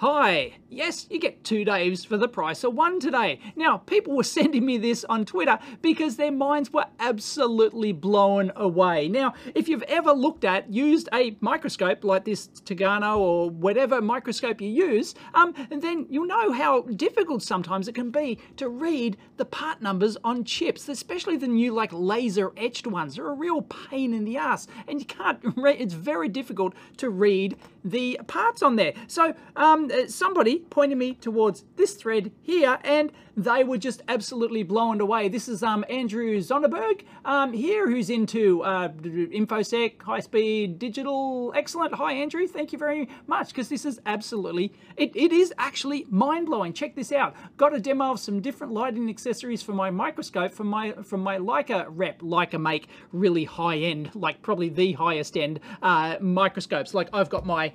Hi, yes, you get two Daves for the price of one today. Now, people were sending me this on Twitter because their minds were absolutely blown away. Now, if you've ever looked at, used a microscope like this Tagarno or whatever microscope you use, um, then you'll know how difficult sometimes it can be to read the part numbers on chips, especially the new like laser etched ones. They're a real pain in the ass and you can't, it's very difficult to read the parts on there. So, um, uh, somebody pointed me towards this thread here and they were just absolutely blown away. This is um, Andrew Zonenberg um, here who's into uh, InfoSec, high-speed digital. Excellent. Hi, Andrew. Thank you very much because this is absolutely, it, it is actually mind-blowing. Check this out. Got a demo of some different lighting accessories for my microscope from my from my Leica rep. Leica make really high-end, like probably the highest end uh, microscopes. Like I've got my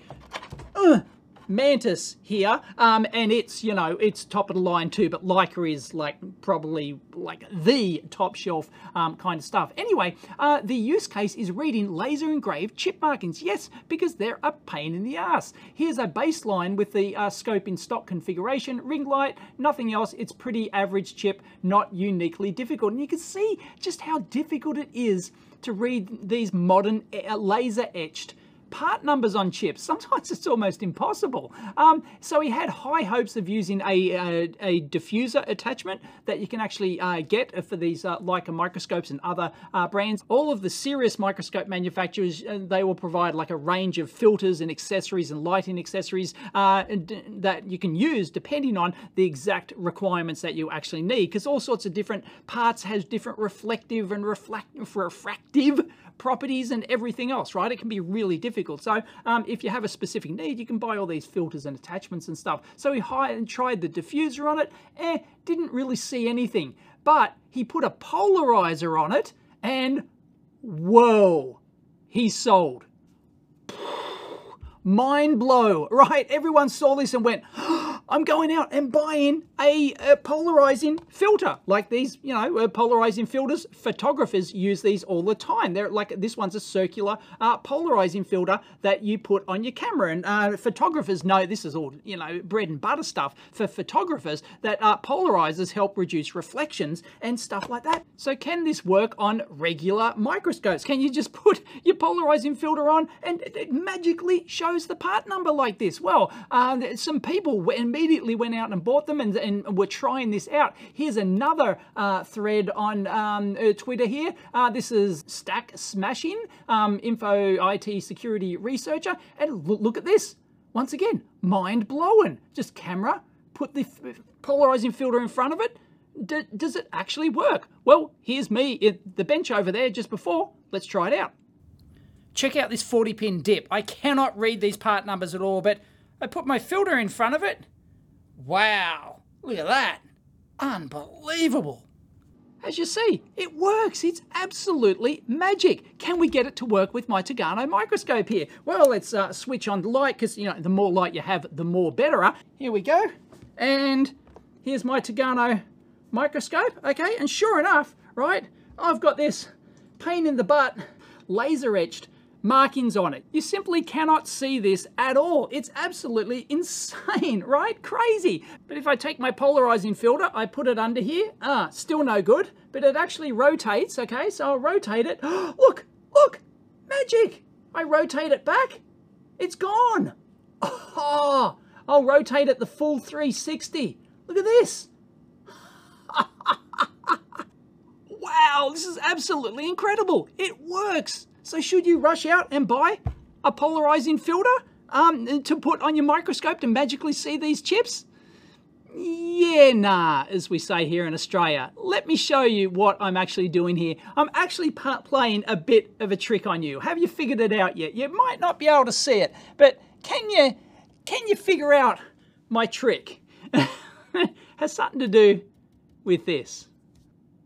uh, Mantis here, um, and it's, you know, it's top of the line too, but Leica is like probably like the top shelf um, kind of stuff. Anyway, uh, the use case is reading laser engraved chip markings. Yes, because they're a pain in the ass. Here's a baseline with the uh, scope in stock configuration, ring light, nothing else. It's pretty average chip, not uniquely difficult. And you can see just how difficult it is to read these modern uh, laser etched part numbers on chips. Sometimes it's almost impossible. Um, so he had high hopes of using a, a, a diffuser attachment that you can actually uh, get for these uh, Leica microscopes and other uh, brands. All of the serious microscope manufacturers, uh, they will provide like a range of filters and accessories and lighting accessories uh, that you can use depending on the exact requirements that you actually need because all sorts of different parts has different reflective and reflect refractive properties and everything else, right? It can be really difficult. So um, if you have a specific need, you can buy all these filters and attachments and stuff. So he hired and tried the diffuser on it, eh, didn't really see anything. But he put a polarizer on it and whoa, he sold. Mind blow, right? Everyone saw this and went, I'm going out and buying a, a polarizing filter like these, you know, uh, polarizing filters. Photographers use these all the time. They're like, this one's a circular uh, polarizing filter that you put on your camera. And uh, photographers know this is all, you know, bread and butter stuff for photographers that uh, polarizers help reduce reflections and stuff like that. So can this work on regular microscopes? Can you just put your polarizing filter on and it magically shows the part number like this? Well, uh, some people, when immediately went out and bought them and, and were trying this out. Here's another uh, thread on um, uh, Twitter here. Uh, this is Stack Smashing, um, Info IT security researcher. And look, look at this. Once again, mind blowing. Just camera, put the polarizing filter in front of it. D does it actually work? Well, here's me at the bench over there just before. Let's try it out. Check out this 40 pin dip. I cannot read these part numbers at all, but I put my filter in front of it Wow, look at that. Unbelievable. As you see, it works. It's absolutely magic. Can we get it to work with my Tagarno microscope here? Well, let's uh, switch on the light because, you know, the more light you have, the more better. Here we go. And here's my Tagarno microscope. Okay, and sure enough, right, I've got this pain in the butt laser etched markings on it. You simply cannot see this at all. It's absolutely insane, right? Crazy. But if I take my polarizing filter, I put it under here, ah, still no good, but it actually rotates, okay? So I'll rotate it. look, look, magic. I rotate it back, it's gone. Oh, I'll rotate it the full 360. Look at this. wow, this is absolutely incredible. It works. So should you rush out and buy a polarizing filter um, to put on your microscope to magically see these chips? Yeah, nah, as we say here in Australia. Let me show you what I'm actually doing here. I'm actually playing a bit of a trick on you. Have you figured it out yet? You might not be able to see it, but can you, can you figure out my trick? has something to do with this.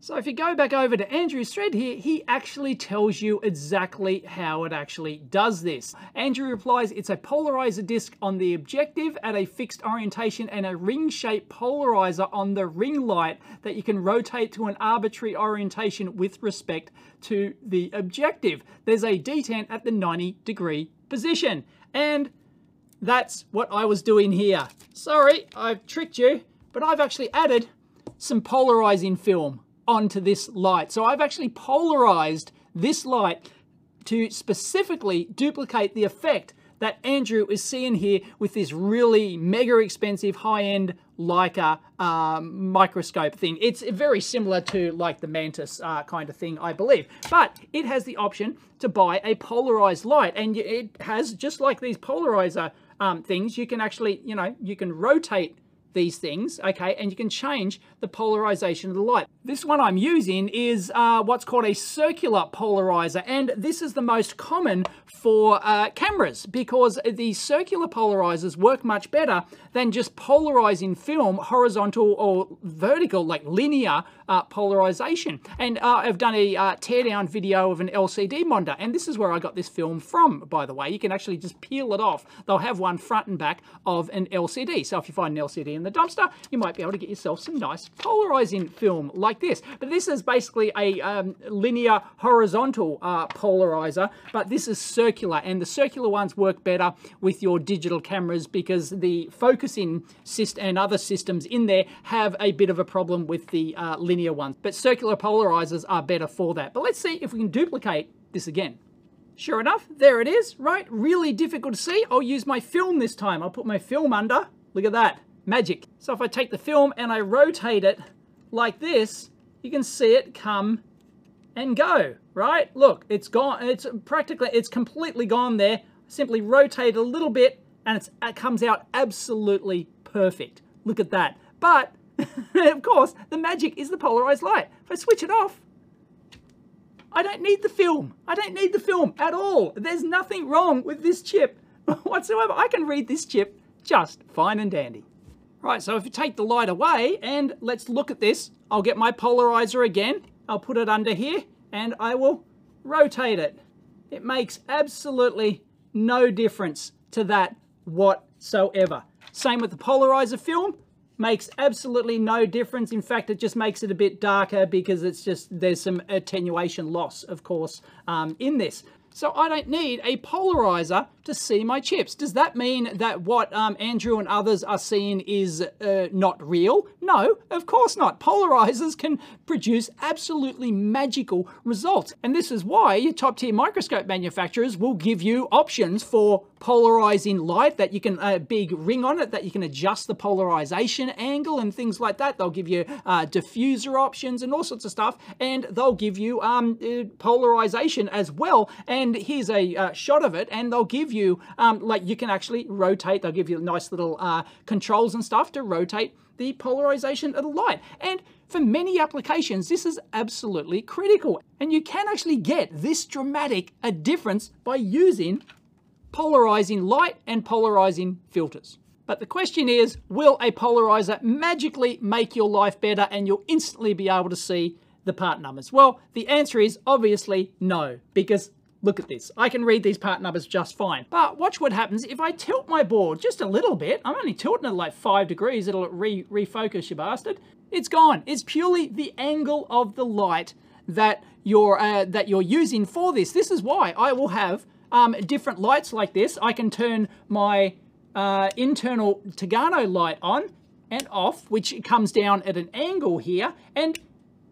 So if you go back over to Andrew's thread here, he actually tells you exactly how it actually does this. Andrew replies, it's a polarizer disc on the objective at a fixed orientation and a ring-shaped polarizer on the ring light that you can rotate to an arbitrary orientation with respect to the objective. There's a detent at the 90 degree position. And that's what I was doing here. Sorry, I've tricked you, but I've actually added some polarizing film onto this light. So I've actually polarized this light to specifically duplicate the effect that Andrew is seeing here with this really mega expensive high-end Leica um, microscope thing. It's very similar to like the Mantis uh, kind of thing, I believe. But it has the option to buy a polarized light and it has, just like these polarizer um, things, you can actually, you know, you can rotate these things, okay, and you can change the polarization of the light. This one I'm using is uh, what's called a circular polarizer, and this is the most common for uh, cameras because the circular polarizers work much better than just polarizing film horizontal or vertical, like linear uh, polarization. And uh, I've done a uh, teardown video of an LCD monitor, and this is where I got this film from, by the way. You can actually just peel it off. They'll have one front and back of an LCD. So if you find an LCD in the dumpster, you might be able to get yourself some nice polarizing film like this. But this is basically a um, linear horizontal uh, polarizer, but this is circular, and the circular ones work better with your digital cameras because the focusing system and other systems in there have a bit of a problem with the uh, linear ones. But circular polarizers are better for that. But let's see if we can duplicate this again. Sure enough, there it is, right? Really difficult to see. I'll use my film this time. I'll put my film under. Look at that magic. So if I take the film and I rotate it like this, you can see it come and go, right? Look, it's gone, it's practically, it's completely gone there. Simply rotate a little bit and it comes out absolutely perfect. Look at that. But, of course, the magic is the polarized light. If I switch it off, I don't need the film. I don't need the film at all. There's nothing wrong with this chip whatsoever. I can read this chip just fine and dandy. Right, so if you take the light away and let's look at this, I'll get my polarizer again. I'll put it under here and I will rotate it. It makes absolutely no difference to that whatsoever. Same with the polarizer film, makes absolutely no difference. In fact, it just makes it a bit darker because it's just, there's some attenuation loss, of course, um, in this. So I don't need a polarizer to see my chips. Does that mean that what um, Andrew and others are seeing is uh, not real? No, of course not. Polarizers can produce absolutely magical results. And this is why your top tier microscope manufacturers will give you options for polarizing light that you can, a uh, big ring on it that you can adjust the polarization angle and things like that. They'll give you uh, diffuser options and all sorts of stuff. And they'll give you um, uh, polarization as well. And here's a uh, shot of it. And they'll give you you, um, like you can actually rotate, they'll give you nice little uh, controls and stuff to rotate the polarization of the light. And for many applications, this is absolutely critical. And you can actually get this dramatic a difference by using polarizing light and polarizing filters. But the question is, will a polarizer magically make your life better and you'll instantly be able to see the part numbers? Well, the answer is obviously no, because Look at this. I can read these part numbers just fine. But watch what happens if I tilt my board just a little bit. I'm only tilting it like five degrees. It'll re refocus, you bastard. It's gone. It's purely the angle of the light that you're, uh, that you're using for this. This is why I will have um, different lights like this. I can turn my uh, internal Tagarno light on and off, which comes down at an angle here. And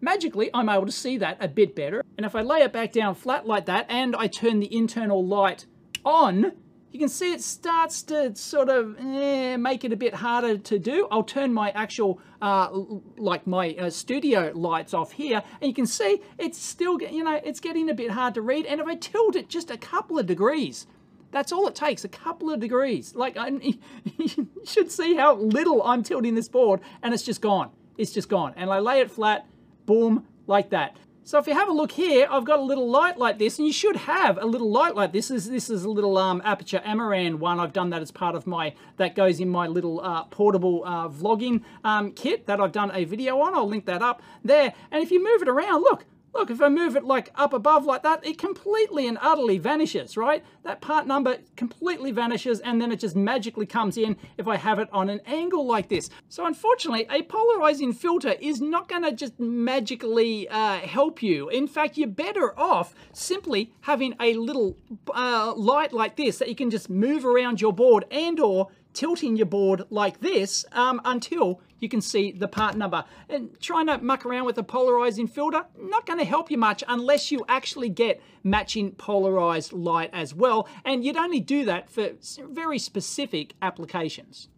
magically I'm able to see that a bit better. And if I lay it back down flat like that and I turn the internal light on, you can see it starts to sort of eh, make it a bit harder to do. I'll turn my actual, uh, like my uh, studio lights off here, and you can see it's still, you know, it's getting a bit hard to read. And if I tilt it just a couple of degrees, that's all it takes, a couple of degrees. Like, I, you should see how little I'm tilting this board, and it's just gone. It's just gone. And I lay it flat, boom, like that. So if you have a look here, I've got a little light like this, and you should have a little light like this. This, this is a little um, Aputure Amaran one. I've done that as part of my, that goes in my little uh, portable uh, vlogging um, kit that I've done a video on. I'll link that up there. And if you move it around, look, Look, if I move it like up above like that, it completely and utterly vanishes, right? That part number completely vanishes and then it just magically comes in if I have it on an angle like this. So unfortunately, a polarizing filter is not to just magically uh, help you. In fact, you're better off simply having a little uh, light like this that you can just move around your board and or tilting your board like this um, until you can see the part number. And trying to muck around with a polarizing filter, not going to help you much unless you actually get matching polarized light as well. And you'd only do that for very specific applications.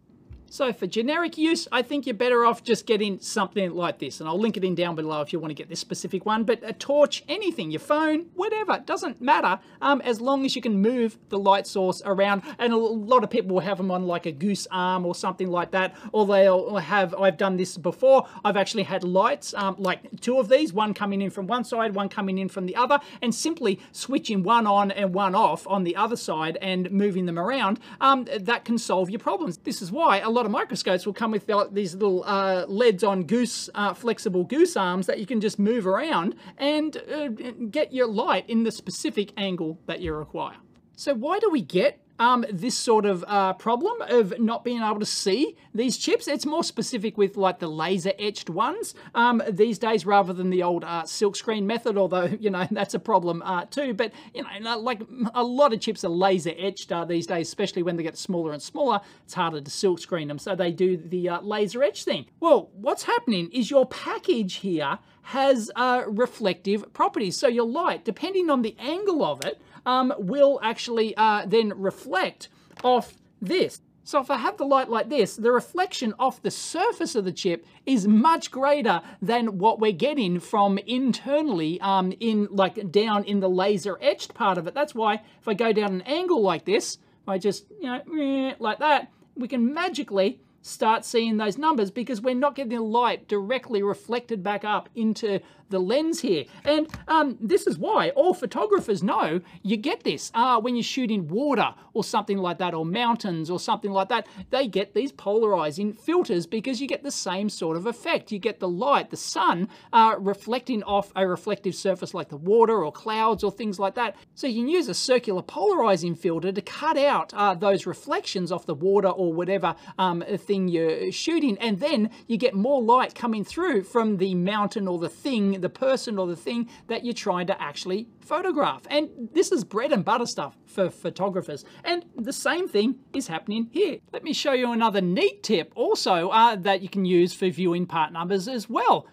So for generic use, I think you're better off just getting something like this. And I'll link it in down below if you want to get this specific one. But a torch, anything, your phone, whatever, doesn't matter um, as long as you can move the light source around. And a lot of people will have them on like a goose arm or something like that. Or they'll have, I've done this before, I've actually had lights, um, like two of these, one coming in from one side, one coming in from the other, and simply switching one on and one off on the other side and moving them around, um, that can solve your problems. This is why a lot lot of microscopes will come with these little uh, leads on goose, uh, flexible goose arms that you can just move around and uh, get your light in the specific angle that you require. So why do we get um, this sort of uh, problem of not being able to see these chips. It's more specific with like the laser etched ones um, these days rather than the old uh, silkscreen method, although, you know, that's a problem uh, too. But, you know, like a lot of chips are laser etched uh, these days, especially when they get smaller and smaller. It's harder to silkscreen them, so they do the uh, laser etch thing. Well, what's happening is your package here has uh, reflective properties. So your light, depending on the angle of it, um, will actually uh, then reflect off this. So if I have the light like this, the reflection off the surface of the chip is much greater than what we're getting from internally um, in like down in the laser etched part of it. That's why if I go down an angle like this, I just, you know, like that, we can magically start seeing those numbers because we're not getting the light directly reflected back up into the lens here. And um, this is why all photographers know you get this uh, when you shoot in water or something like that, or mountains or something like that. They get these polarizing filters because you get the same sort of effect. You get the light, the sun, uh, reflecting off a reflective surface like the water or clouds or things like that. So you can use a circular polarizing filter to cut out uh, those reflections off the water or whatever um, thing you're shooting. And then you get more light coming through from the mountain or the thing the person or the thing that you're trying to actually photograph. And this is bread and butter stuff for photographers. And the same thing is happening here. Let me show you another neat tip also uh, that you can use for viewing part numbers as well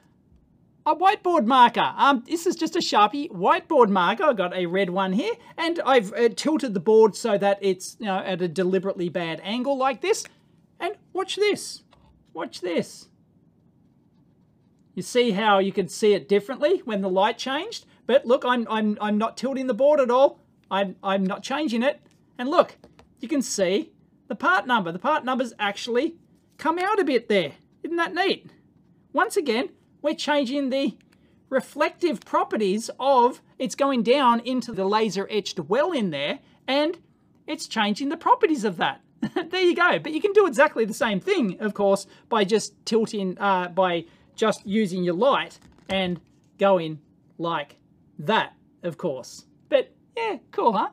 a whiteboard marker. Um, this is just a Sharpie whiteboard marker. I've got a red one here, and I've uh, tilted the board so that it's you know, at a deliberately bad angle like this. And watch this. Watch this. You see how you can see it differently when the light changed? But look, I'm, I'm, I'm not tilting the board at all. I'm, I'm not changing it. And look, you can see the part number. The part numbers actually come out a bit there. Isn't that neat? Once again, we're changing the reflective properties of it's going down into the laser etched well in there and it's changing the properties of that. there you go. But you can do exactly the same thing, of course, by just tilting, uh, by just using your light and going like that, of course. But yeah, cool, huh?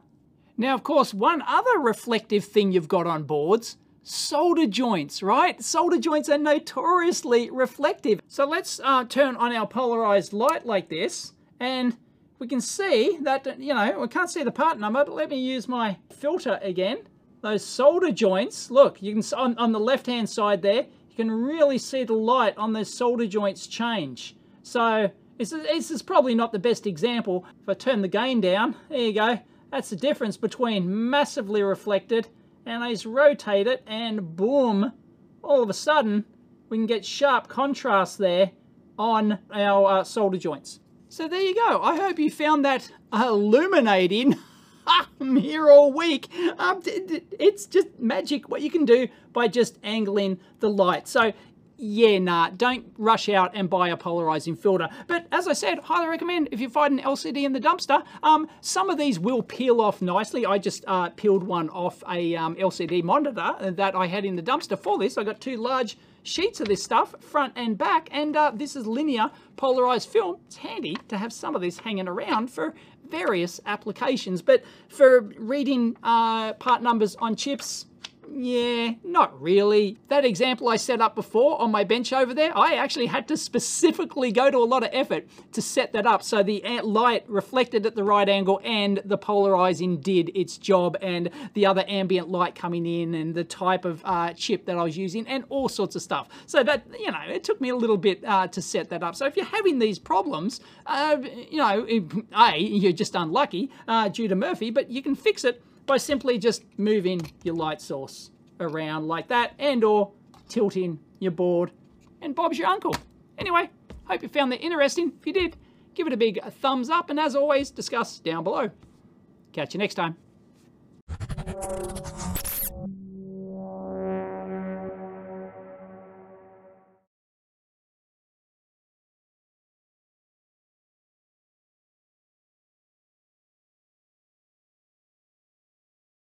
Now, of course, one other reflective thing you've got on boards, solder joints, right? Solder joints are notoriously reflective. So let's uh, turn on our polarized light like this, and we can see that, you know, we can't see the part number, but let me use my filter again. Those solder joints, look, you can on, on the left-hand side there, you can really see the light on those solder joints change. So this is, this is probably not the best example. If I turn the gain down, there you go. That's the difference between massively reflected and I just rotate it and boom, all of a sudden we can get sharp contrast there on our uh, solder joints. So there you go. I hope you found that illuminating. I'm here all week. Um, it's just magic what you can do by just angling the light. So yeah, nah, don't rush out and buy a polarizing filter. But as I said, highly recommend if you find an LCD in the dumpster. Um, some of these will peel off nicely. I just uh, peeled one off a um, LCD monitor that I had in the dumpster for this. I got two large sheets of this stuff, front and back, and uh, this is linear polarized film. It's handy to have some of this hanging around for various applications. But for reading uh, part numbers on chips, yeah, not really. That example I set up before on my bench over there, I actually had to specifically go to a lot of effort to set that up so the light reflected at the right angle and the polarizing did its job and the other ambient light coming in and the type of uh, chip that I was using and all sorts of stuff. So that, you know, it took me a little bit uh, to set that up. So if you're having these problems, uh, you know, A, you're just unlucky uh, due to Murphy, but you can fix it by simply just moving your light source around like that and or tilting your board and Bob's your uncle. Anyway, hope you found that interesting. If you did, give it a big thumbs up and as always, discuss down below. Catch you next time.